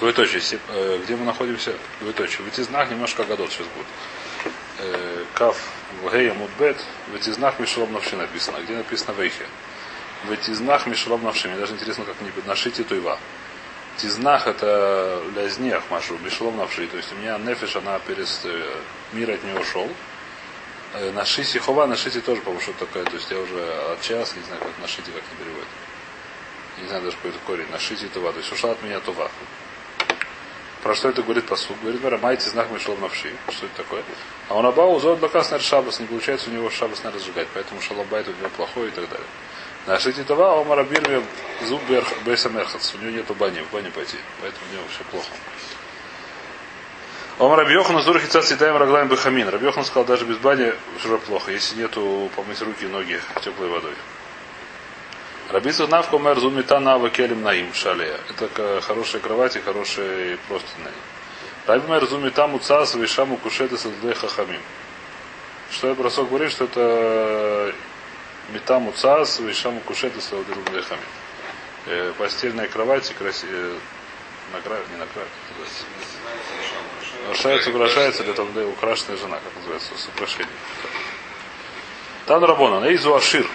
Двоеточие. Э, Где мы находимся? Двоеточие. В Этизнах немножко годот сейчас будет. Э, Кав Гея Мудбет. В Этизнах Мишром Навши написано. Где написано Вейхе? В Этизнах Мишром Навши. Мне даже интересно, как они нашите Туйва. Тизнах это лязнех машу, Мишром Навши. То есть у меня нефиш, она перес... э, мир от нее ушел. На шиси хова, на шите тоже, по-моему, что такое. То есть я уже от час, не знаю, как на шите как не переводит. Не знаю даже, какой это корень. На шите. То есть ушла от меня това. Про что это говорит посуд? Говорит, Мара, майте знак Мишлом Навши. Что это такое? А он Абау зод Бакас наверное, шабас. Не получается у него шабас надо разжигать. Поэтому шалом у него плохой и так далее. На шите това, а Омара Бирме зуб Бейса Мерхац. У него нету бани, в баню пойти. Поэтому у него все плохо. Ом Рабьехан Назур Хицат Сидаем Раглаем Бахамин. Рабьехан сказал, даже без бани уже плохо, если нету помыть руки и ноги теплой водой. Рабица Навка Мэр Зумита Нава Келем Наим Шалея. Это к- хорошая кровать и хорошие простыни. Раби Мэр Зумита Муцас Вишаму Кушеты Саддей Хахамим. Что я бросок говорит, что это Мета Муцас Вишаму Кушеты Саддей Хахамим. Э, Постельная кровать и красивая. Накра... Не накра... Украшается, украшается, или там да, украшенная жена, как называется, с украшением. Тан Рабона, Нейзу Ашир.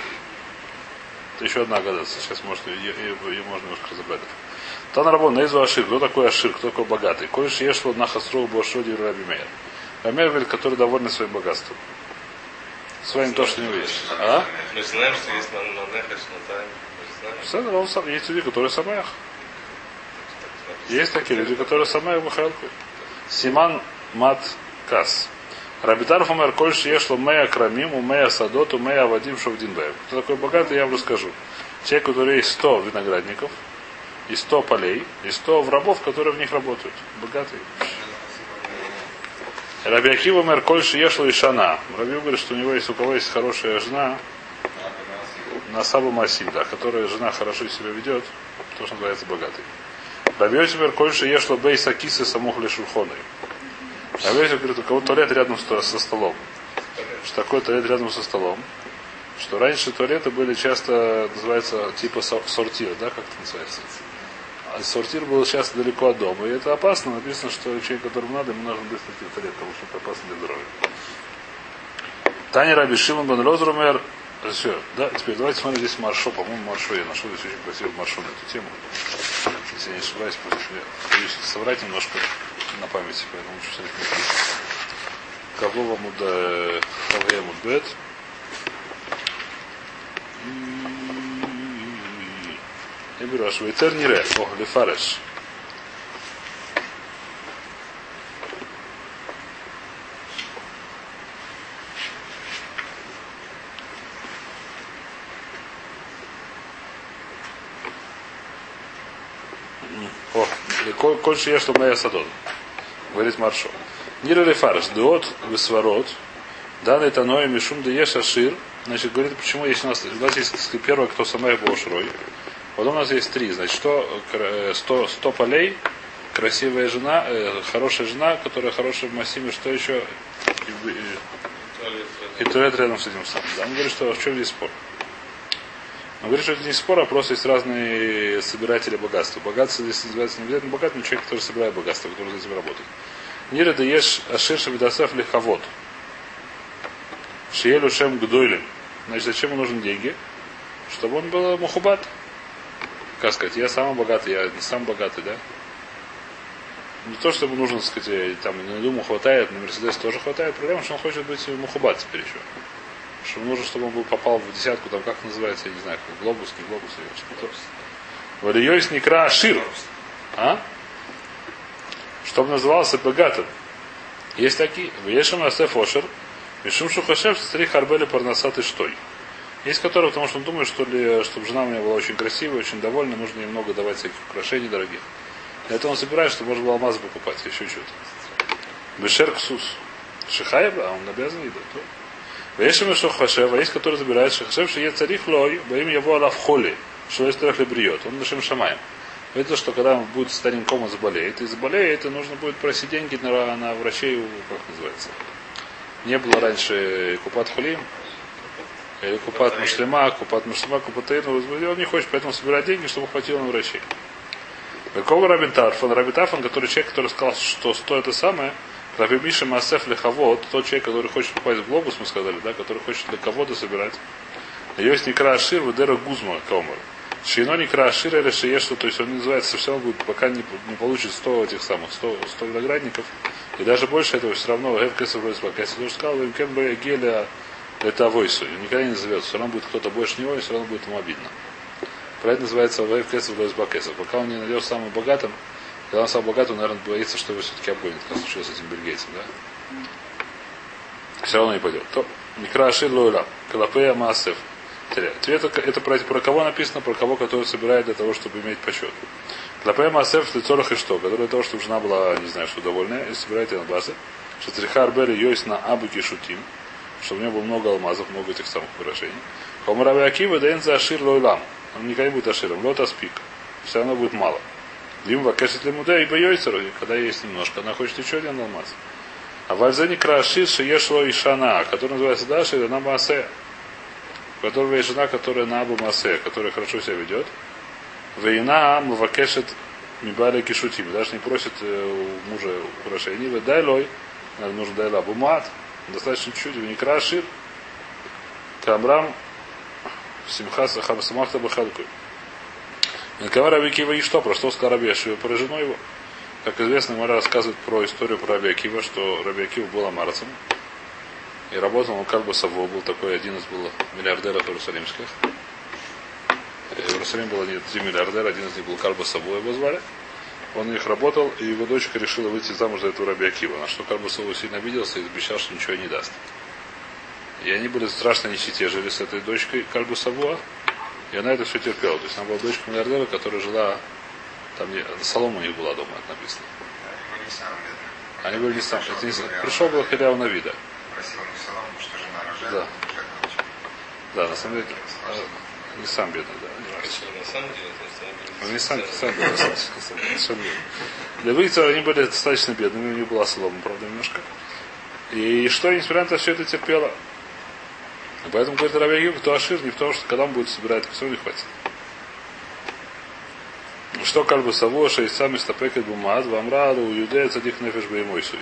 Это еще одна гадация. Сейчас может, ее, ее- можно немножко разобрать. Тан Рабон, Нейзу Ашир. Кто такой Ашир? Кто такой богатый? Коиш ешло на хасру Бошоди Раби Мейер. Раби который довольный своим богатством. Своим то, что него есть. А? Мы знаем, что есть на, на Нехеш, на Тайм. Мы же знаем, Все, сам, есть люди, которые самаях. Есть такие люди, которые самаях бахалку. Симан мат кас. Рабитарф умер кольш ешло мея крамим, у мея садот, у мея вадим шовдинбэм. Кто такой богатый, я вам расскажу. Человек, у которого есть 100 виноградников, и 100 полей, и 100 рабов, которые в них работают. Богатый. Раби Акива мэр кольш ешло и шана. Раби говорит, что у него есть, у кого есть хорошая жена, на Сабу Масим, да, которая жена хорошо себя ведет, то, что называется богатой. Рабиотимер кольше ешло бейса кисы самухли шурхоны. Рабиотимер говорит, у кого туалет рядом со столом. Что такое туалет рядом со столом? Что раньше туалеты были часто, называется, типа со- сортир, да, как это называется? А сортир был часто далеко от дома. И это опасно. Написано, что человек, которому надо, ему нужно быстро идти в туалет, потому что это опасно для здоровья. Таня Раби Шимон бен Розрумер. Все, да, теперь давайте смотрим здесь маршо. По-моему, маршо я нашел здесь очень красивый маршо на эту тему. Если я не ошибаюсь, что я боюсь соврать немножко на памяти, поэтому лучше не буду. Кавлова муда Хавея Мудбет. Я беру аж Вейтер Нире. О, Лефареш. О, коль- кольше я, чтобы моя садон. Говорит Маршо. Нира Лефареш. Дуот Весворот. Данный Таной Мишум да ешь Ашир. Значит, говорит, почему есть у нас, у нас есть первое, кто самая был Шрой. Потом у нас есть три. Значит, что э, 100, 100 полей, красивая жена, э, хорошая жена, которая хорошая в массиве, что еще? И, и- и туалет рядом с этим самым. Да, он говорит, что в чем здесь спор? Он говорит, что это не спор, а просто есть разные собиратели богатства. Богатство здесь называется не обязательно богатый, но человек, который собирает богатство, который за этим работает. Нира да ешь ашир шавидасеф лихавод. Шиелю шем гдойлем. Значит, зачем ему нужны деньги? Чтобы он был мухубат. Как сказать, я самый богатый, я не самый богатый, да? Не то, чтобы нужно, сказать, там, на Думу хватает, на Мерседес тоже хватает. Проблема, что он хочет быть мухубат теперь еще. Что ему нужно, чтобы он был, попал в десятку, там, как называется, я не знаю, как глобус, не глобус, или что-то. Валиёйс некра ашир. А? Чтобы назывался богатым. Есть такие. Вешам асеф ошер. Мишум шухашев стрих арбели парнасат и штой. Есть которые, потому что он думает, что ли, чтобы жена у меня была очень красивая, очень довольна, нужно ей много давать всяких украшений дорогих. Для этого он собирает, чтобы можно было алмазы покупать, еще что-то. Бешер ксус. Шихаева, а он обязан ей дать. Вешем шухашев, а есть которые забирают шухашев, что есть царих лой, во имя его алав холи, что есть трех бриет. Он нашим шамаем. Это что когда он будет стареньком и заболеет, и заболеет, и нужно будет просить деньги на, на врачей, как называется. Не было раньше купат хулим, или купат мушлема, купат мушлема, купатейну, он не хочет, поэтому собирать деньги, чтобы хватило на врачей. Какого Рабин Тарфон, который человек, который сказал, что сто это самое, Раби Миша Масеф Лехавод, тот человек, который хочет попасть в глобус, мы сказали, да, который хочет для кого-то собирать. Есть Некра Ашир, Ведера Гузма Комар. Шино Некра Ашир или Шиешу, то есть он называется, все равно будет, пока не, не получит 100 этих самых, 100, 100 виноградников. И даже больше этого все равно Эвкесов Ройсбак. Если он сказал, им кем бы Геля это авойсу. Никогда не назовется. Все равно будет кто-то больше него, и все равно будет ему обидно. Про это называется Вейв Кесов Лойсбакесов. Пока он не найдет самым богатым, когда он самый богатый, он, наверное, боится, что его все-таки обгонит, как случилось с этим бельгийцем, да? Все равно не пойдет. То, Микра Ашир Лойла, Калапея Маасев. Ответ это про, про кого написано, про кого, который собирает для того, чтобы иметь почет. Клапея Маасев Лицорах и что, который для того, чтобы жена была, не знаю, что довольная, и собирает ее на базы. Что Трихар Бери Йойс на Абуки Шутим, чтобы у него было много алмазов, много этих самых выражений. Хомарави Акива Дэйн за Ашир Лойлам. Он никогда не будет Аширом. Лота спик. Все равно будет мало. Лим вакешет лимуда и боёйцеру, когда есть немножко, она хочет еще один алмаз. А вальзени крашир шиешло и шана, который называется Даши, это на Маасе. У которого есть жена, которая на Абу Масе, которая хорошо себя ведет. Вейна мувакешет мибали кишутим. Даже не просит у мужа украшений. Вы дай лой. Нужно дай лабу мат. Достаточно чуть-чуть. Не крашир. Камрам Симхаса Хамсамахта Бахалкуй. Раби Кива и что? Про что сказал Раби Ашива? Про жену его. Как известно, Мара рассказывает про историю про Раби что Раби Акива был амарцем. И работал он как бы Саво, был такой один из был миллиардеров иерусалимских. В Иерусалиме было три миллиардера, один из них был Кальба Саво, его звали. Он их работал, и его дочка решила выйти замуж за этого Раби Акива, на что Кальба Саво сильно обиделся и обещал, что ничего не даст. И они были страшно нищете, жили с этой дочкой Кальбу Савуа, и она это все терпела. То есть она была дочка миллиардера, которая жила, там солома у них была дома, это написано. Они были не сам. Это не, пришел был Хиляу на вида. Да. Да, на самом деле, а, не сам бедный, да. Он не сам, сам бедный. Для выйти они были достаточно бедными, у них была солома, правда, немножко. И что, несмотря на то, все это терпело. И поэтому говорит Раби кто Ашир, не в том, что когда он будет собирать, все не хватит. Что кальбу савоша и сами стапекет бумад, вам раду, юдея цадих нефеш суй.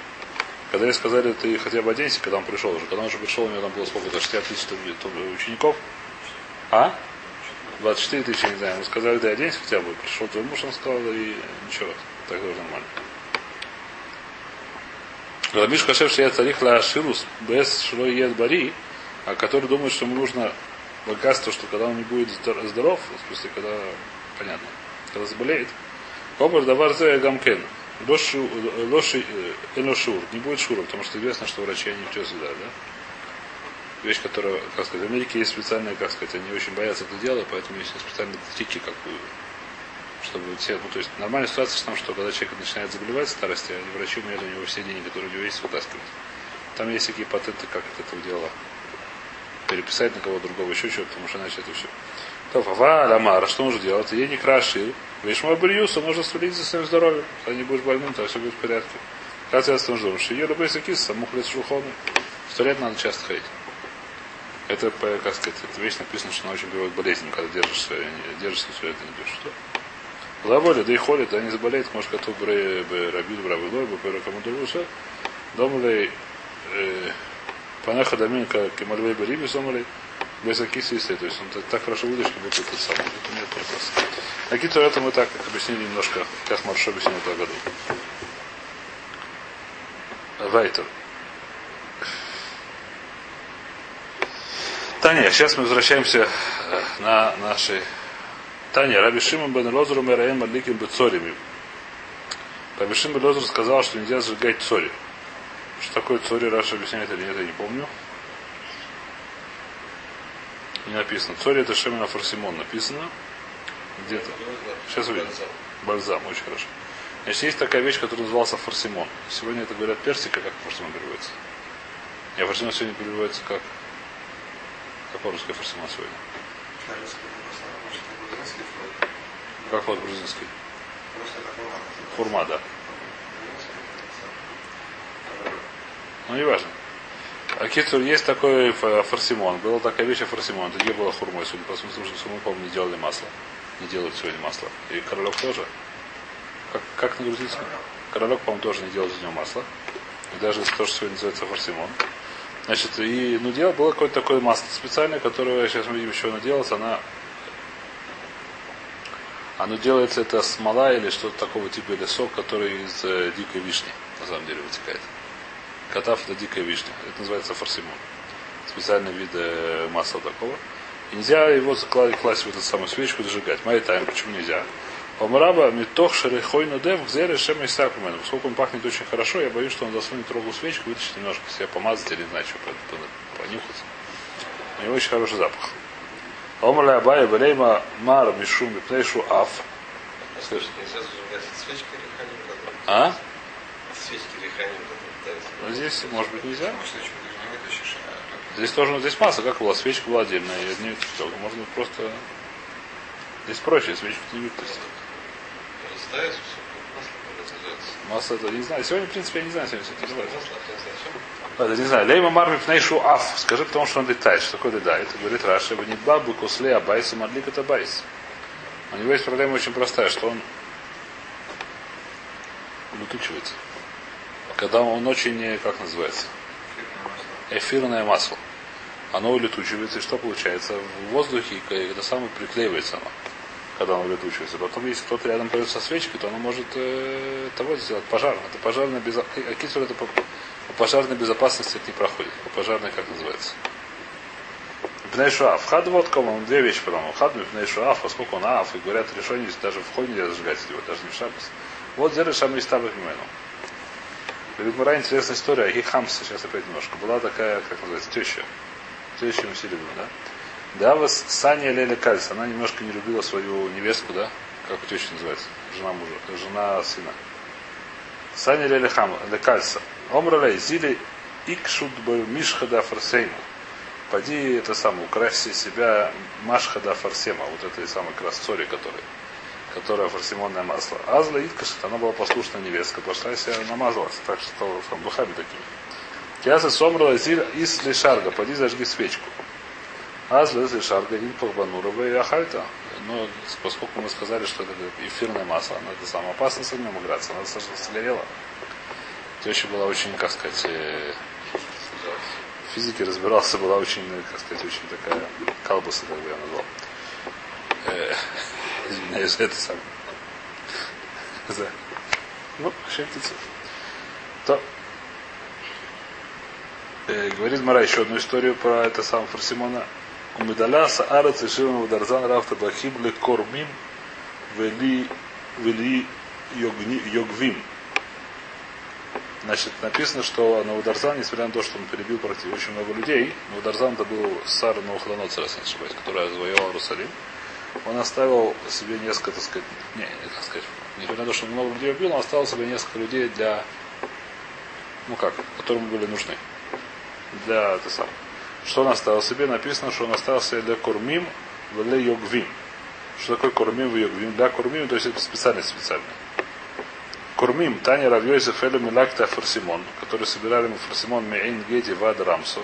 Когда ей сказали, ты хотя бы оденься, когда он пришел уже. Когда он уже пришел, у него там было сколько-то, 60 тысяч учеников. А? 24 тысячи, не знаю. Мы сказали, ты оденься хотя бы. Пришел твой муж, он сказал, и ничего, так тоже нормально. Рамиш Хашев Шия Царих Ла Ширус без Шло Ед Бари, а который думает, что ему нужно богатство, что когда он не будет здоров, в смысле, когда, понятно, когда заболеет, Кобр давар гамкен. Лоши, элошур. Не будет шура, потому что известно, что врачи они все сюда, да? Вещь, которая, как сказать, в Америке есть специальные, как сказать, они очень боятся это делать, поэтому есть специальные тики, как бы, чтобы все, ну, то есть нормальная ситуация в том, что когда человек начинает заболевать старости, они врачи умеют у него все деньги, которые у него есть, вытаскивать. Там есть такие патенты, как от этого дела переписать на кого другого, еще что потому что иначе это все. То Фава Ламара, что нужно делать? Ей не крашил. Вишма Бриюса можно следить за своим здоровьем. Когда не будешь больным, то все будет в порядке. Как я тоже думаю, что ее любой сакис, саму хлеб шухоны. Сто лет надо часто ходить. Это, как сказать, это вещь написано, что она очень приводит к болезням, когда держишься, держишься все это не бьешь. Что? Лаволи, да и ходит, да не заболеет, может, готов бы рабил, бравилой, бы кому дуруса. Панаха Даминка Кемальвей Бариби Сомали без акисы То есть он так, так хорошо выдает, что будет этот самый. Это нет вопроса. Акиту это мы так объяснили немножко, как Маршо объяснил в году. Вайтер. Таня, сейчас мы возвращаемся на наши... Таня, Раби Шимон бен Лозер умераем Маликим Бецорими. Раби Шимон бен Лозер сказал, что нельзя сжигать цори. Что такое цори Раша объясняет или нет, я не помню. Не написано. Цори это Шемина Фарсимон написано. Где-то. Сейчас увидим. Бальзам, очень хорошо. Значит, есть такая вещь, которая назывался фарсимон. Сегодня это говорят персика, как фарсимон переводится. Я фарсимон сегодня переводится как... Как по-русски фарсимон сегодня? Как вот грузинский? Хурма, да. Ну, не важно. А Кицур есть такой фарсимон. Была такая вещь фарсимон. Это где было хурмой, судя по смыслу, что мы, по не делали масло. Не делают сегодня масло. И королев тоже. как, как на грузинском. Королек, по-моему, тоже не делал из него масла. И даже то, что сегодня называется фарсимон. Значит, и ну дело было какое-то такое масло специальное, которое сейчас мы видим, еще оно делалось, она оно делается это смола или что-то такого типа или сок, который из э, дикой вишни, на самом деле, вытекает. Катав это дикая вишня. Это называется фарсимон. Специальный вид масла такого. И нельзя его класть, класть в эту самую свечку и зажигать. Май тайм, почему нельзя? Помраба метох шерехой надев гзере шема исакумен. Поскольку он пахнет очень хорошо, я боюсь, что он засунет рогу свечку, вытащит немножко себя помазать или не знаю, что понюхать. У него очень хороший запах. Омрля Абая Балейма Мар Мишум Пнейшу Аф. Храним А? Свечки или храним Ну, здесь, может быть, нельзя. Здесь тоже, здесь масса, как была, свечка была отдельная, и одни все. Можно просто... Здесь проще, свечку не выпустить. Называется. Масса это, не знаю. Сегодня, в принципе, я не знаю, сегодня все это делается. Масло, я не знаю. Это не. Лейма марми пнейшу аф. Скажи, потому что он летает. Что такое летает? Говорит Раша, вы не бабу кусле абайсу мадлик это байс. У него есть проблема очень простая, что он улетучивается. Когда он очень, как называется, эфирное масло. Оно улетучивается, и что получается? В воздухе это самое приклеивается оно, когда оно улетучивается. Потом, если кто-то рядом пойдет со свечкой, то оно может э, того сделать пожар. Это пожарная безопасность. Акисур это по, по пожарной безопасности это не проходит. По пожарной, как называется? Пнейшуаф. Хад вот кому две вещи потом. Хад пнейшуаф, поскольку он аф, и говорят, решение даже в ходе нельзя зажигать его, даже не в шабас. Вот зеры шам из табах мимену. Говорит, интересная история. Ахихамса, сейчас опять немножко. Была такая, как называется, теща. Теща Мусилибна, да? Да, вас Саня Леля Кальс. Она немножко не любила свою невестку, да? Как у тещи называется? Жена мужа. Жена сына. Саня Леля Хам, Лекальса. Омралей, зили икшут мишхада фарсейма. Поди это самое, укрась себя машхада фарсема, вот этой самой красцоре, которой которая фарсимонное масло. Азла Иткашит, она была послушная невестка, пошла и себя намазалась, так что там духами такими. Киаса сомрала зир из лишарга, поди зажги свечку. Азла из лишарга, инпах банурова и ахальта. Но поскольку мы сказали, что это эфирное масло, она это самое опасно с огнем играться, она сгорела. Теща была очень, как сказать, э, в физике разбирался, была очень, как сказать, очень такая калбуса, как бы я назвал. Извиняюсь, это сам. За. Ну, шептится. То. Э, говорит Мара еще одну историю про это сам Фарсимона. У Медаля Саарец и Шимон Ударзан Рафта Бахим Ле Кормим Вели Вели Йогвим. Значит, написано, что на Ударзан, несмотря на то, что он перебил практически очень много людей, но Ударзан это был Сар Наухланоцер, если не ошибаюсь, который завоевал Иерусалим он оставил себе несколько, так сказать, не, так сказать, несмотря на то, что он много людей убил, он оставил себе несколько людей для, ну как, которым были нужны. Для, это сам. Что он оставил себе? Написано, что он оставил себе для курмим, для йогвим. Что такое курмим в йогвим? Для курмим, то есть это специальность специальная. Курмим, Таня Равьёйзеф Элю Милакта Фарсимон, который собирали мы Фарсимон Меин Геди Вад Рамсу.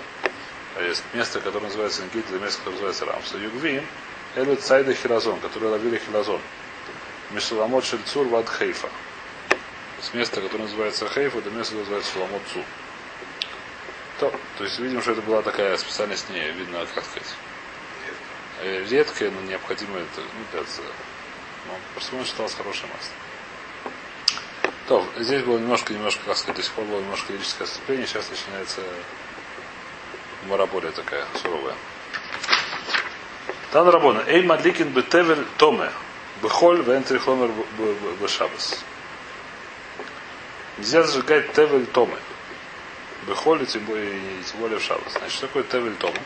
Есть место, которое называется это место, которое называется Рамсу. Югвим, Элю Цайда Хилазон, которые ловили Хилазон. Мишаламот Шельцур Вад Хейфа. С места, которое называется Хейфа, до места, которое называется Шаламот Цу. То, то есть видим, что это была такая специальность не видно, как сказать, э, редкая, но необходимая это, ну, для ну, Парсимон считалось хорошее масло. То, здесь было немножко, немножко, как сказать, до сих пор было немножко лирическое отступление, сейчас начинается мора такая суровая. Тан Рабона. Эй мадликин бетевель томе. Бехоль вен трихломер бешабас. Нельзя зажигать тевель томе. Бехоль, тем более, тем более в шабас. Значит, что такое тевель томе?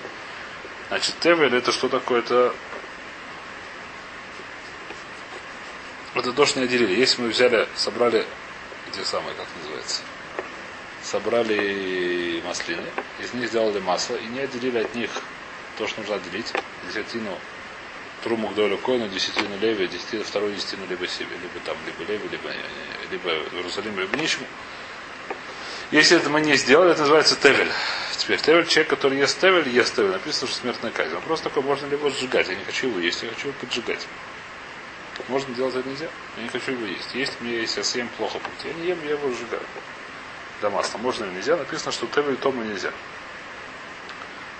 Значит, тевель это что такое? Это это то, что не отделили. Если мы взяли, собрали эти самые, как называется, собрали маслины, из них сделали масло и не отделили от них то, что нужно отделить, десятину труму к долю коину, десятину леви, десятину, вторую десятину либо себе, либо там, либо леви, либо, либо в Иерусалим, либо нищему. Если это мы не сделали, это называется тевель. Теперь тевель, человек, который ест тевель, ест тевель, написано, что смертная казнь. Вопрос такой, можно ли его сжигать? Я не хочу его есть, я хочу его поджигать. Можно делать это нельзя. Я не хочу его есть. Есть мне, если я съем плохо будет. Я не ем, я его сжигаю. До масла. Можно или нельзя? Написано, что тевель тома нельзя.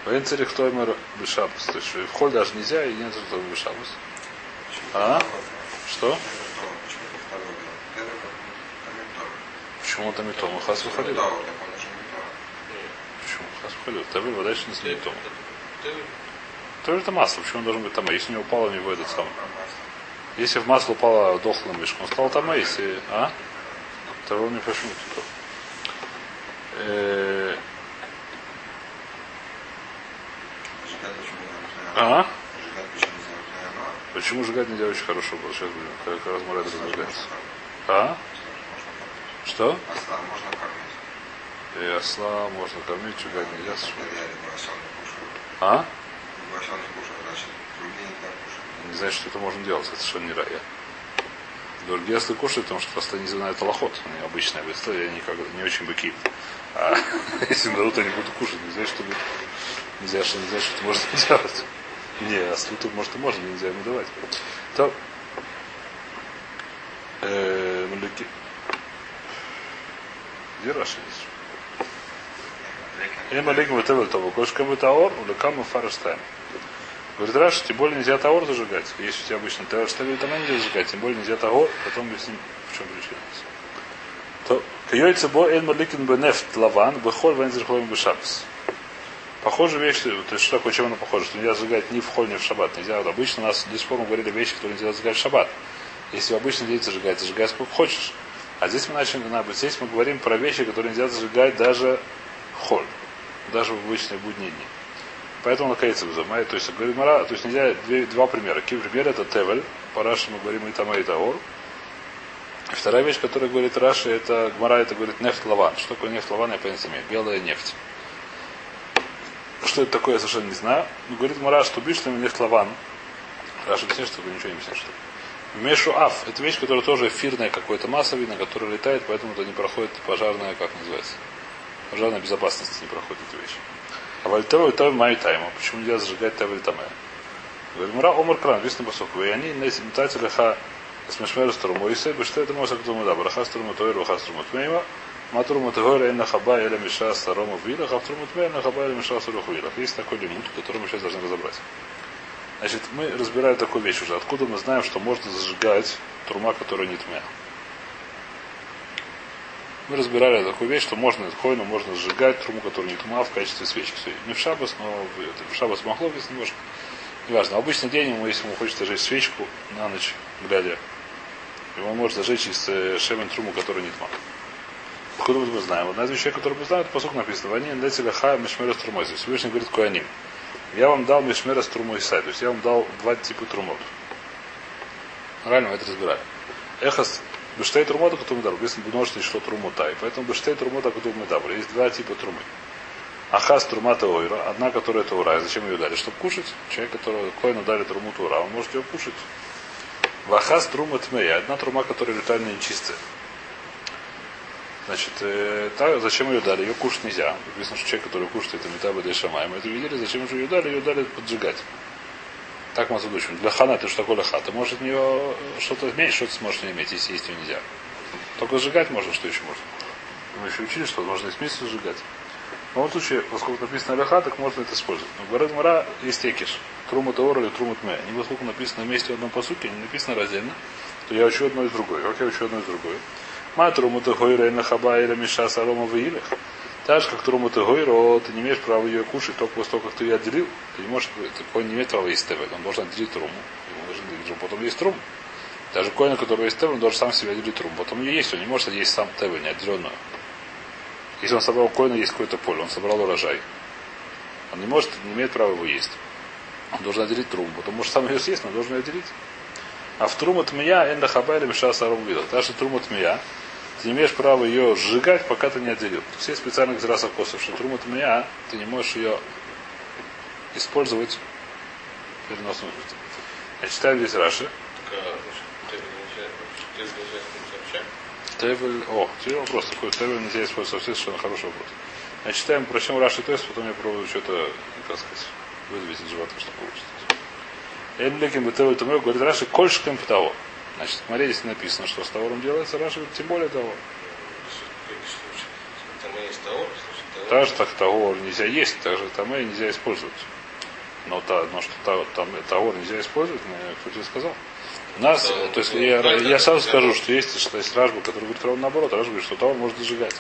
Воен царих тоймер бешабус. То есть в холь даже нельзя и нет тоймер бешабус. А? Что? Почему там и Тома? Хас выходил. Почему? Хас выходил. Тавель вода еще не Тома. Тоже это масло. Почему он должен быть там? Если не упало у него этот самый. Если в масло упала дохлая мышка, он стал там, если... А? Того не почему А? Почему сжигать нельзя очень хорошо было? Сейчас будем, как раз Мурат размышляется. А? Что? Осла можно кормить. И осла можно кормить, сжигать нельзя. А? А? Не. Не знаю, что это можно делать, это совершенно не рая. Другие если кушают, потому что просто не знают аллоход. Они обычная история, я никогда не очень быки. А если дадут, они будут кушать. Не знаю, что будет. Нельзя, что нельзя, что это можно делать. Не, ослу тут может и можно, нельзя ему давать. То э, Малюки. Где Раша есть? Эм алейкум ватевель того. Кошка бы таор, уликам фарштайм. Говорит, Раша, тем более нельзя таор зажигать. Если у тебя обычно таор ставили, там нельзя зажигать, тем более нельзя таор, потом объясним, в чем причина. То, кайойца бо эль маликин бы нефт лаван, бы холь вензер хлоем бы шапс. Похожая вещь, то есть что такое, чем она похожа? Что нельзя зажигать ни в холь, ни в шаббат. Нельзя, вот обычно у нас до сих пор мы говорили вещи, которые нельзя зажигать в шаббат. Если в обычный день зажигать, зажигай сколько хочешь. А здесь мы начали, здесь мы говорим про вещи, которые нельзя зажигать даже в холь. Даже в обычные будние дни. Поэтому на кайце вызывает. То есть, говорит Мара, то есть нельзя две, два примера. Какие примеры? Это Тевель. По Раши мы говорим и Тама, и Таор. И вторая вещь, которую говорит Раши, это Гмара, это говорит нефть лаван. Что такое нефть лаван, я понятия имею. Белая нефть. Что это такое, я совершенно не знаю. Говорит Мара, что бишлем нефть лаван. Раша объясняет, что ничего не объясняет, что Мешу аф. Это вещь, которая тоже эфирная какой-то масса, видно, которая летает, поэтому это не проходит пожарная, как называется. Пожарная безопасность не проходит эта вещь. А вальтеру это май тайма. Почему нельзя зажигать тавель тамая? Говорит, мура омар кран, висный посок. Вы они не симтати леха смешмер струму. И себе, что это может кто да, браха струму то и руха струму тмейма. Матруму тегора эн хаба или миша старому вила, хавтруму тмей эн хаба или миша саруху вила. Есть такой лимут, который мы сейчас должны разобрать. Значит, мы разбираем такую вещь уже. Откуда мы знаем, что можно зажигать трума, которая не тмя? Мы разбирали такую вещь, что можно хойну можно сжигать труму, которая не тума, в качестве свечки. Не в шабас, но в шабас махлов, если немножко. Неважно. Обычный день ему, если ему хочется зажечь свечку на ночь, глядя, его может зажечь из э, шемен труму, которая не тма. Откуда мы знаем? Одна из вещей, которые мы знаем, это посук написано. Они нетиля ха мишмера струмой. Всевышний говорит куаним. Я вам дал мишмера струмой сай. То есть я вам дал два типа трумот. Реально мы это разбираем. Эхас Бештей трумота катумедабр. Если множество шло трумута. И поэтому бештей трумота катумедабр. Есть два типа трумы. Ахас трумата ойра. Одна, которая это ура. Зачем ее дали? Чтобы кушать. Человек, который коину дали трумуту ура, он может ее кушать. Вахас трума тмея. Одна трума, которая ритуально нечистая. Значит, э, та, зачем ее дали? Ее кушать нельзя. Написано, что человек, который кушает, это метаба дешамай. Мы это видели, зачем же ее дали? Ее дали поджигать. Так мы задучим. Для хана ты что такое ляха? Ты можешь от нее что-то иметь, что ты сможешь не иметь, если есть ее нельзя. Только сжигать можно, что еще можно. Мы еще учили, что можно и смесью сжигать. В любом случае, поскольку написано ляха, так можно это использовать. Но говорит Мара есть текиш. Трумут ор или трумут мэ. Не поскольку написано вместе в одном посуке, не написано раздельно, то я учу одно из другое. Как я учу одно из другое? Ма трумута хойра на хаба или миша сарома в илих. Так же, как трумута гойро, ты не имеешь права ее кушать только после того, как ты ее отделил. Ты не можешь, такой не имеет права есть тевель. Он должен отделить труму. Ему должен отделить труму. Потом есть трум. Даже коин, который есть тевель, он должен сам себе отделить труму. Потом ее есть. Он не может есть сам тевель, не отделенную. Если он собрал коина, есть какое-то поле, он собрал урожай. Он не может, не имеет права его есть. Он должен отделить труму. Потом может сам ее съесть, но он должен ее отделить. А в труму тмия энда хаба или миша саром видел. Даже труму тмия, ты не имеешь права ее сжигать, пока ты не отделил. Все специальных зрасов косов, что труму тмия, ты не можешь ее использовать в переносном смысле. Я читаю здесь Раши. Тевель, о, теперь вопрос такой. Тевель нельзя использовать совсем совершенно хороший вопрос. Я читаем, прочтем Раши тест, потом я пробую что-то, как сказать, выдавить из живота, что получится. Эмлеким бы Тевель Тумер, говорит Раши, кольшком того. Значит, в Море здесь написано, что с товаром делается, говорит, тем более того. Так же так товар нельзя есть, так же там и нельзя использовать. Но, та, но что та, там товар нельзя использовать, кто тебе сказал? У нас, Да, то есть ну, я, правильно, я сразу да. скажу, что есть, что есть Ражба, который говорит ровно наоборот, Ражба говорит, что товар может зажигать.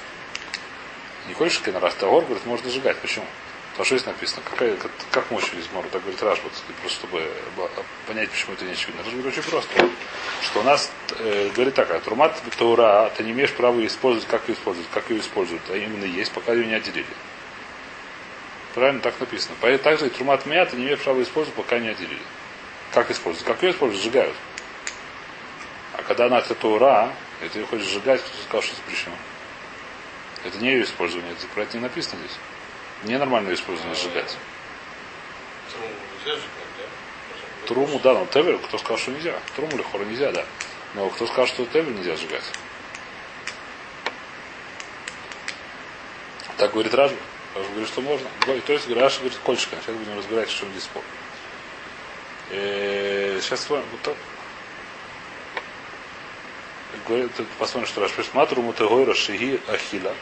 Не хочешь, когда раз товар, говорит, может зажигать. Почему? Потому что здесь написано, какая, как, как из Мору, так говорит Рашба, просто чтобы понять, почему это не очевидно. Рашба очень просто. Что у нас э, говорит так, а Трумат Таура, ты не имеешь права использовать, как ее использовать, как ее используют, а именно есть, пока ее не отделили. Правильно так написано. Поэтому также и Трумат Мя ты не имеешь права использовать, пока не отделили. Как используют? Как ее используют? Сжигают. А когда она это Таура, ты ее хочешь сжигать, кто сказал, что запрещено. Это не ее использование, это про это не написано здесь. Ненормальное использование сжигать. Труму да? Труму, да, но Тевер, кто сказал, что нельзя. Труму или хора нельзя, да. Но кто сказал, что Тевер нельзя сжигать? Так говорит Ражба. Ражба говорит, что можно. То есть Раша говорит, кольчика. Сейчас будем разбирать, в чем здесь спор. Э, Сейчас с вами вот так. Говорит, посмотрим, что Раша пишет. Матру мутегойра шиги ахила.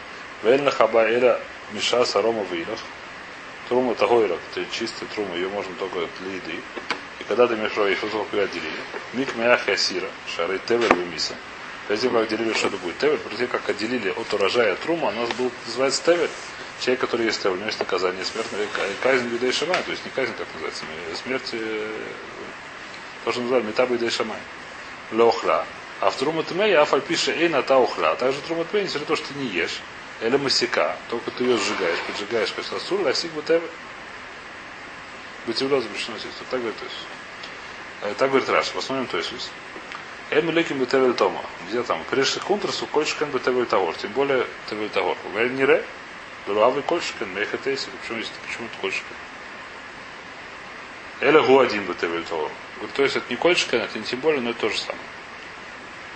Вельна хаба эра миша сарома вилах. Трума тагойра, это чистая трума, ее можно только для еды. И когда ты право, их только отделили. Мик мях ясира, шары тевер миса. Перед тем, как отделили, что это будет тевер, перед тем, как отделили от урожая трума, у нас был, называется тевер. Человек, который есть тевер, у него есть наказание смертное, казнь бедей шамай, то есть не казнь, как называется, смерть, э, то, что называют метабы бедей шамай. Леохра. А в трумат мэй афаль пише эйна та ухра. Также трумат мэй, несмотря на то, что ты не ешь, или масика, только ты ее сжигаешь, поджигаешь, как сасур, ласик бы тебе. Бытевло запрещено здесь. Вот так говорит то есть. Э, Так говорит Раш. Посмотрим то есть. Эм леким бетевель тома. Где там? Прежде контрасу кольшкен бетевель тагор. Тем более тевель тагор. Вэль не ре. Дуравый кольшкен. Меха тейси. Почему есть? Почему это кольшкен? Эля гу один бетевель тагор. То есть это не кольшкен, это не тем более, но это то же самое.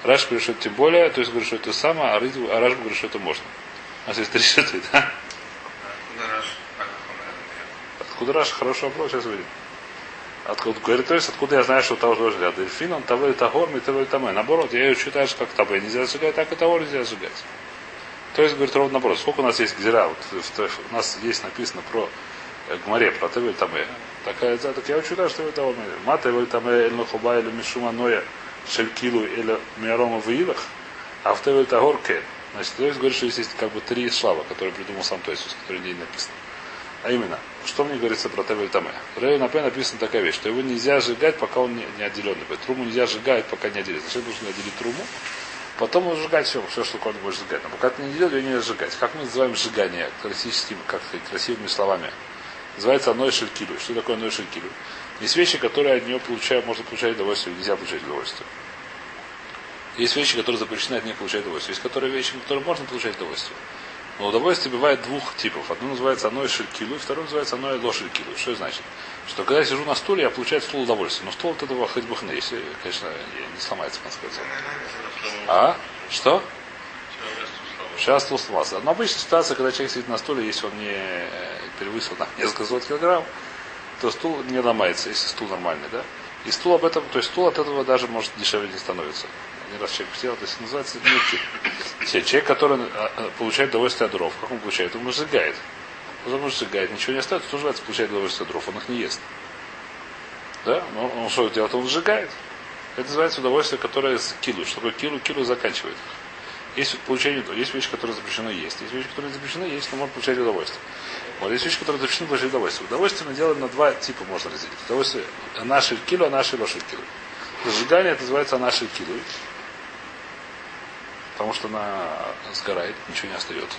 Раш говорит, что это тем более, то есть говорит, что это самое, а а Раш говорит, что это можно. У нас есть три шиты, да? А? Откуда Раш? Хороший вопрос, сейчас увидим. Откуда, говорит, то есть, откуда я знаю, что того должен делать? Дельфин, он того тагор, ми того таме. Наоборот, я ее читаю, как табе нельзя сжигать, так и того нельзя сжигать. То есть, говорит, ровно наоборот. Сколько у нас есть гзира? Вот, в- в- у нас есть написано про э, Гмаре, про Тевель Таме. Так, э, так я читаю, что это Таме. Ма Тевель Таме, Эль Нахуба, Эль Мишума Ноя, Шелькилу, Эль Миарома Виилах, а в Тагор Кен. Значит, то есть говорит, что здесь есть как бы три слава, которые придумал сам Тойсус, которые не написано. А именно, что мне говорится про Тевель Таме? В Рейу Напе написана такая вещь, что его нельзя сжигать, пока он не, не отделенный. Труму нельзя сжигать, пока не отделен. Зачем нужно отделить труму? Потом можно сжигать все, все, что он будет сжигать. Но пока ты не делал, ее нельзя сжигать. Как мы называем сжигание классическими, как сказать, красивыми словами? Называется оно шелькилю. Что такое оно шелькилю? Есть вещи, которые от нее получают, можно получать удовольствие, нельзя получать удовольствие. Есть вещи, которые запрещены от нее получать удовольствие. Есть которые вещи, которые можно получать удовольствие. Но удовольствие бывает двух типов. Одно называется оно шелькилу, второе называется оно лошелькилу. Что это значит? Что когда я сижу на стуле, я получаю стул удовольствие. Но стул от этого хоть бы если, конечно, не сломается, как сказать. А? Что? Сейчас стул сломался. Но обычная ситуация, когда человек сидит на стуле, если он не э, перевысил там несколько сот килограмм, то стул не ломается, если стул нормальный, да? И стул об этом, то есть стул от этого даже может дешевле не становится. Один раз человек сел, то есть называется. Все, Человек, который э, э, получает удовольствие от дров, как он получает? Он сжигает. Он может сжигает, ничего не остается, тоже называется получает удовольствие от дров, он их не ест. Да? Но он что делает? Он сжигает. Это называется удовольствие, которое с килу. Что такое килу? Килу заканчивает. Есть получение, есть вещи, которые запрещено есть. Есть вещи, которые запрещены есть, но можно получать удовольствие. Вот есть вещи, которые запрещены получать удовольствие. Удовольствие мы делаем на два типа можно разделить. Удовольствие наши килу, а наши лошадь килу. Сжигание это называется наши килу. Потому что она сгорает, ничего не остается.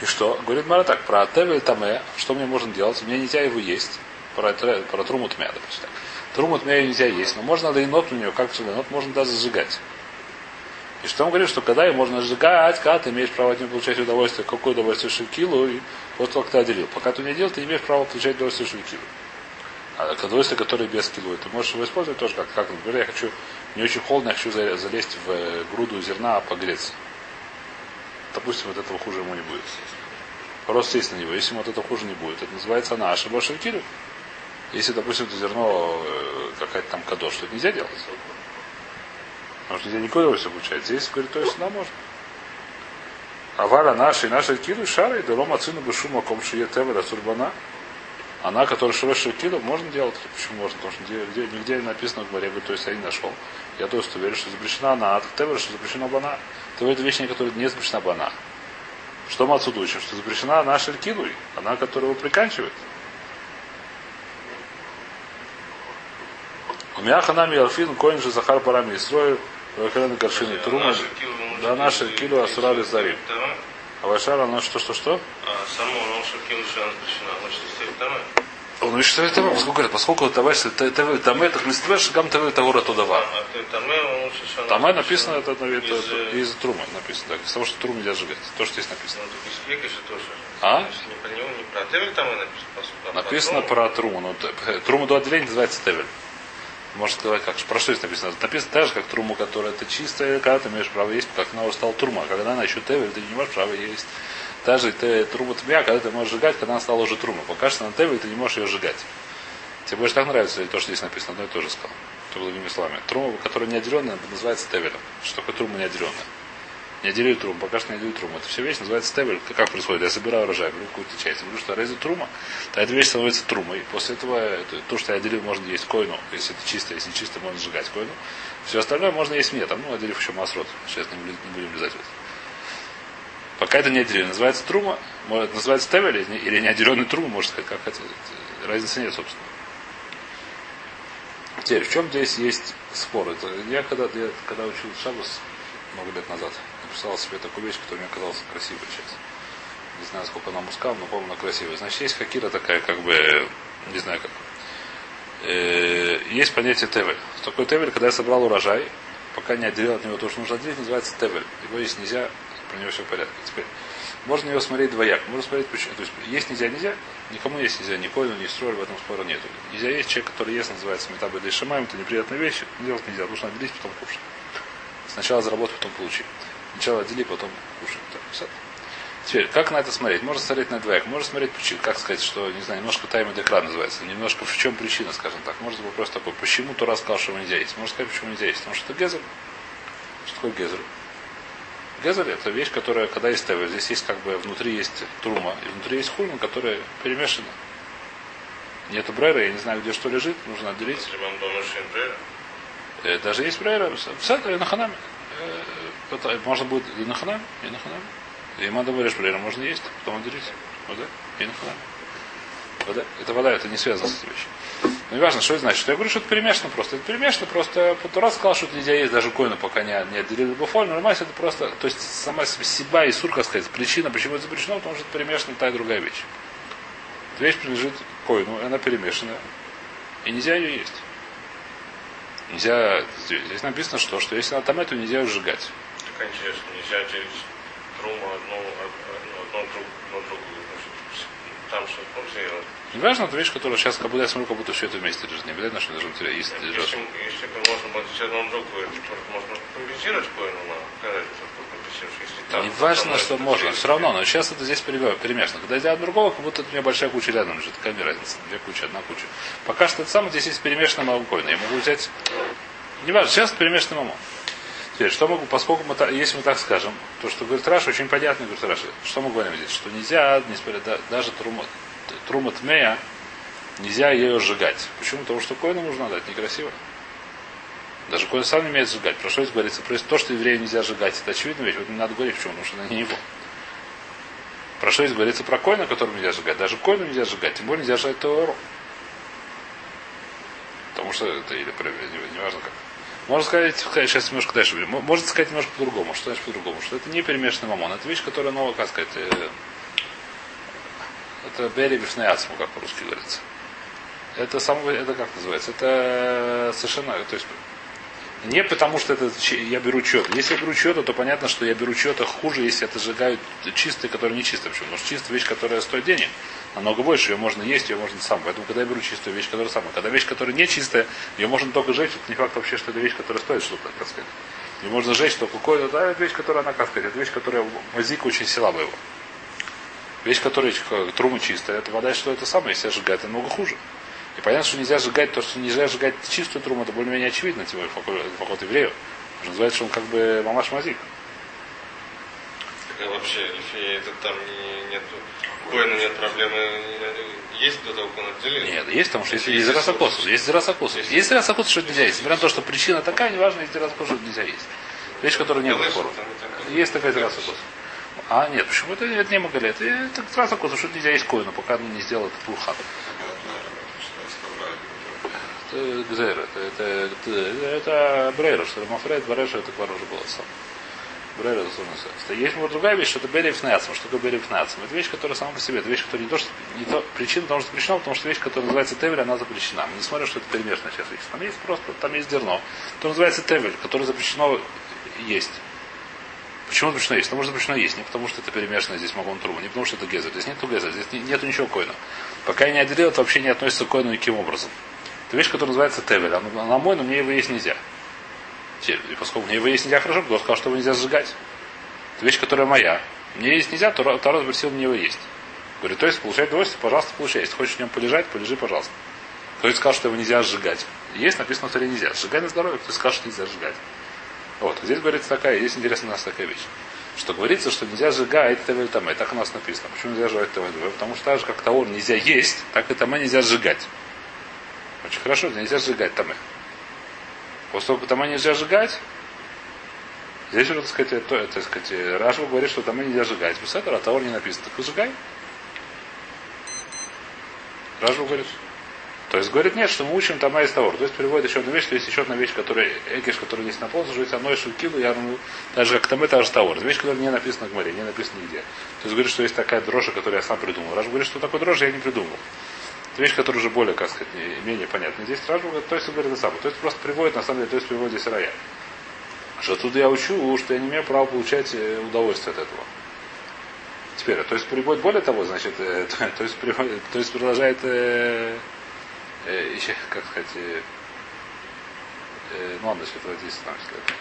И что? Говорит Мара так, про Тевель Таме, что мне можно делать? Мне нельзя его есть. Про, про Труму Тмя, допустим. Труму Тмя нельзя есть, но можно лейнот у нее, как лейнот, можно даже сжигать. И что он говорит, что когда ее можно сжигать, когда ты имеешь право от нее получать удовольствие, какое удовольствие шелькилу, и после того, как ты отделил. Пока ты не делал, ты не имеешь права получать удовольствие шелькилу. А удовольствие, которое без килу, ты можешь его использовать тоже как, как например, я хочу, не очень холодно, я хочу за- залезть в э, груду зерна, погреться. Допустим, от этого хуже ему не будет. Просто сесть на него. Если ему от этого хуже не будет, это называется наша башенкилю. Если, допустим, это зерно э, какая-то там кадош, что это нельзя делать. Что нельзя никакое удовольствие получать. Здесь, говорит, то есть, да, можно. А вара наши, наши киду шары, и дало мацину бы шума ком шие тевера сурбана. Она, которая широши киду, можно делать. Почему можно? Потому что где, где, нигде не написано в говоре, говорит, то есть я не нашел. Я то есть уверен, что запрещена она, а тевера, что запрещена бана. То это вещь, которая не запрещена бана. Что мы отсюда учим? Что запрещена наша кидуй, она, которая его приканчивает. У меня ханами Алфин, Коин же Захар Парами Исроил, Рахарана Каршины Трума, да наши килу Асурали Зарим. А Вашара, она что, что, что? А само наша килу что она запрещена, значит, если там Он говорит, что это поскольку говорит, поскольку тавай, ТВ, там это, не ТВ, шагам ТВ, того то давар. А ты там он лучше что она Там запрещена. написано, это, это, Из, э, из Трумы написано, так, из того, что Трумы нельзя сжигать. То, что здесь написано. Ну, так. А? Там написано. а про Труму. Ну, т- Труму до отделения называется Тевель. Можно сказать, как, про что здесь написано? Написано так же, как Труму, которая это чистая, когда ты имеешь право есть, как она уже стала Трума. А когда она еще Тевель, ты не можешь право есть. Даже ты Труму Тмя, когда ты можешь сжигать, когда она стала уже Трума. Пока что на Тевель ты не можешь ее сжигать. Тебе больше так нравится, то, что здесь написано, одно и то же сказал. То другими словами. Трума, которая не отделенная, называется Тевелем. Что такое Трума не отделенная? Не отделили труму, пока что не отделили труму. Это все вещь называется тевель. Как происходит? Я собираю урожай, беру какую-то часть. Я говорю, что рейза трума, то эта вещь становится трумой. После этого это, то, что я отделил, можно есть койну. Если это чисто, если не чисто, можно сжигать койну. Все остальное можно есть мне, там, ну, отделив еще масрот. Сейчас не, не будем влезать в это. Пока это не отделили. Называется трума, может, называется тевель или или неотделенный трума, можно сказать, как хотите. Разницы нет, собственно. Теперь, в чем здесь есть спор? Это я когда, я, когда учил Шабас много лет назад, написал себе такую вещь, которая мне казалась красивой сейчас. Не знаю, сколько она мускал, но помню, она красивая. Значит, есть хакира такая, как бы, не знаю как. Э, есть понятие тевель. Что такое тевель, когда я собрал урожай, пока не отделил от него то, что нужно отделить, называется тевель. Его есть нельзя, про него все в порядке. Теперь, можно его смотреть двояк. Можно смотреть почему. То есть, есть нельзя, нельзя. Никому есть нельзя, ни Коину, ни Строиль, в этом спора нету. Нельзя есть человек, который ест, называется метабы или шамаем, это неприятная вещь, делать нельзя, потому что надо делить, потом кушать. Сначала заработать, потом получить. Сначала отдели, потом кушать. Так. Теперь, как на это смотреть? Можно смотреть на двояк, можно смотреть, как сказать, что, не знаю, немножко тайм экран называется, немножко в чем причина, скажем так. Быть вопрос такой, почему Тура сказал, что его нельзя есть? Можно сказать, почему нельзя есть? Потому что это гезер. Что такое гезер? Гезер это вещь, которая, когда есть тевель, здесь есть как бы внутри есть трума, и внутри есть хульма, которая перемешана. Нету брейра, я не знаю, где что лежит, нужно отделить. Риман Донушин Брера. Э, Даже есть брейра, на ханаме. Можно будет и на ханаме, и на ханаме. И брейра можно есть, потом отделить. Вода и на ханаме. Вода. Это вода, это не связано с этой вещью. Ну, не важно, что это значит. Я говорю, что это перемешано просто. Это перемешано просто. Тура сказал, что это нельзя есть даже койну, пока не, не отделили буфоль. Но нормально, это просто, то есть сама себя и сурка сказать, причина, почему это запрещено, потому что это перемешана та и другая вещь. Эта вещь принадлежит койну, и она перемешана. И нельзя ее есть. Нельзя, здесь написано, что, что если она там эту нельзя ее сжигать. Интересно, нельзя делить труму одну, одну, одну одну другую. Там что нельзя делать. Неважно, это вещь, которая сейчас, как будто я смотрю, как будто все это вместе лежит. Не обязательно, что тебя есть лежат. Если, если бы можно было взять одну другую, то можно компенсировать коину компенсируешь, если там. Не важно, что это можно, все равно, но сейчас это здесь пере- перемешано. Когда я от другого, как будто у меня большая куча рядом лежит. Какая разница? Две кучи, одна куча. Пока что это самое, здесь есть перемешанное молокойно. Я могу взять. Не важно, сейчас это перемешанное мамо. Теперь, что могу, поскольку мы, если мы так скажем, то, что говорит Раша, очень понятно, говорит Раша, что мы говорим здесь, что нельзя, несмотря да- даже трума, трума тмея, нельзя ее сжигать. Почему? Потому что коину нужно дать, некрасиво. Даже коин сам не умеет сжигать. Про что здесь говорится? Про то, что еврею нельзя сжигать. Это очевидно ведь. Вот не надо говорить, почему, потому что это не его. Про что здесь говорится про коина, которому нельзя сжигать. Даже коину нельзя сжигать, тем более нельзя сжигать Тору. Потому что это или про- не, не важно как. Можно сказать, сейчас немножко дальше. Можно сказать немножко по-другому. Что значит по-другому? Что это не перемешанный мамон. Это вещь, которая новая, как сказать, э, это бери ацму, как по-русски говорится. Это само, это как называется? Это совершенно, то есть не потому, что это я беру чье-то. Если я беру чье-то, то понятно, что я беру чье-то хуже, если это сжигают чистые, которые не чистые. Почему? Потому что чистая вещь, которая стоит денег, намного больше, ее можно есть, ее можно сам. Поэтому, когда я беру чистую вещь, которая самая, когда вещь, которая не чистая, ее можно только жечь, это не факт вообще, что это вещь, которая стоит что-то, так сказать. Ее можно жечь только кое то это вещь, которая, она, как сказать, это вещь, которая мазика очень села бы его. Вещь, которая э, трума чистая, это вода, что это самое, если сжигать, это намного хуже. И понятно, что нельзя сжигать то, что нельзя сжигать чистую труму, это более-менее очевидно, тем более поход еврею. Называется, что он как бы мамаш мазик. Так, а вообще, если это там не, нет, Коина нет проблемы, есть до того, как он отделил? Нет, есть, потому что если есть зерасокосус, есть зерасокосус. Есть зерасокосус, что нельзя есть. Несмотря на то, что причина такая, неважно, есть зерасокосус, что нельзя есть. Вещь, которая не было. Есть такая зерасокосус. А нет, почему это, это не могли? Это, это зерасокосус, что нельзя есть коину, пока он не сделал это пулхан. Это Гзейр, это, это, это, Брейра, что Мафред Бареша, это квар уже было сам. Брейра, это Есть вот другая вещь, что это Берев Нацим. Что такое Берев Нацим? Это вещь, которая сама по себе. Это вещь, которая не то, что не то, причина, потому что запрещена, потому что вещь, которая называется Тевель, она запрещена. Мы не смотрим, что это перемешанная сейчас вещь. Там есть просто, там есть зерно, то называется Тевель, которое запрещено есть. Почему запрещено есть? Потому что запрещено есть. Не потому что это перемешано здесь могу трубу, не потому что это гезер. Здесь нету гезер, здесь нету ничего койна. Пока я не отделил, это вообще не относится к койну никаким образом. Это вещь, которая называется тевель. Она, она мой, но мне его есть нельзя. И поскольку мне его есть нельзя, хорошо, кто сказал, что его нельзя сжигать. Это вещь, которая моя. Мне есть нельзя, то Таро запретил мне его есть. Говорит, то есть получать удовольствие, пожалуйста, получай. Если хочешь в нем полежать, полежи, пожалуйста. Кто есть сказал, что его нельзя сжигать. Есть написано Таре нельзя. Сжигай на здоровье, кто сказал, что нельзя сжигать. Вот. Здесь говорится такая, здесь интересная у нас такая вещь. Что говорится, что нельзя сжигать тавель тамэ. Так у нас написано. Почему нельзя сжигать тавель Потому что так же, как таор нельзя есть, так и тамэ нельзя сжигать. Очень хорошо, нельзя сжигать тамэ. После того, как тамэ нельзя сжигать, здесь уже, так сказать, то, так сказать, Рашу говорит, что тамэ нельзя сжигать. Без этого, а таор не написано. Так сжигай. Рашу говорит. То есть говорит, нет, что мы учим там из того. То есть приводит еще одну вещь, что есть еще одна вещь, которая экиш, которая есть на пол, что есть одно шукилу, я думаю, даже как там это же тавор. Вещь, которая не написана в море, не написана нигде. То есть говорит, что есть такая дрожжа, которую я сам придумал. Раш говорит, что такое дрожжа я не придумал. Это вещь, которая уже более, как сказать, менее понятна. Здесь Раш говорит, то есть говорит самое. То есть просто приводит, на самом деле, то есть приводит здесь рая. Что тут я учу, что я не имею права получать э, удовольствие от этого. Теперь, то есть приводит более того, значит, э, то, то, есть, приводит, то есть продолжает э, э, еще, как сказать, э, э, ну ладно, если это здесь если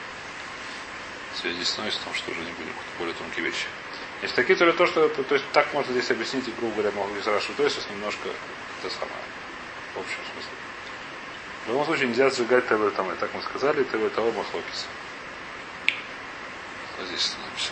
в связи с том, что уже не будем более тонкие вещи. Есть такие, которые то, что, то есть так можно здесь объяснить, грубо говоря, могу Рашу, то есть немножко это самое, в общем смысле. В любом случае нельзя сжигать ТВ там, и так мы сказали, ТВ того махлокис. Здесь становимся.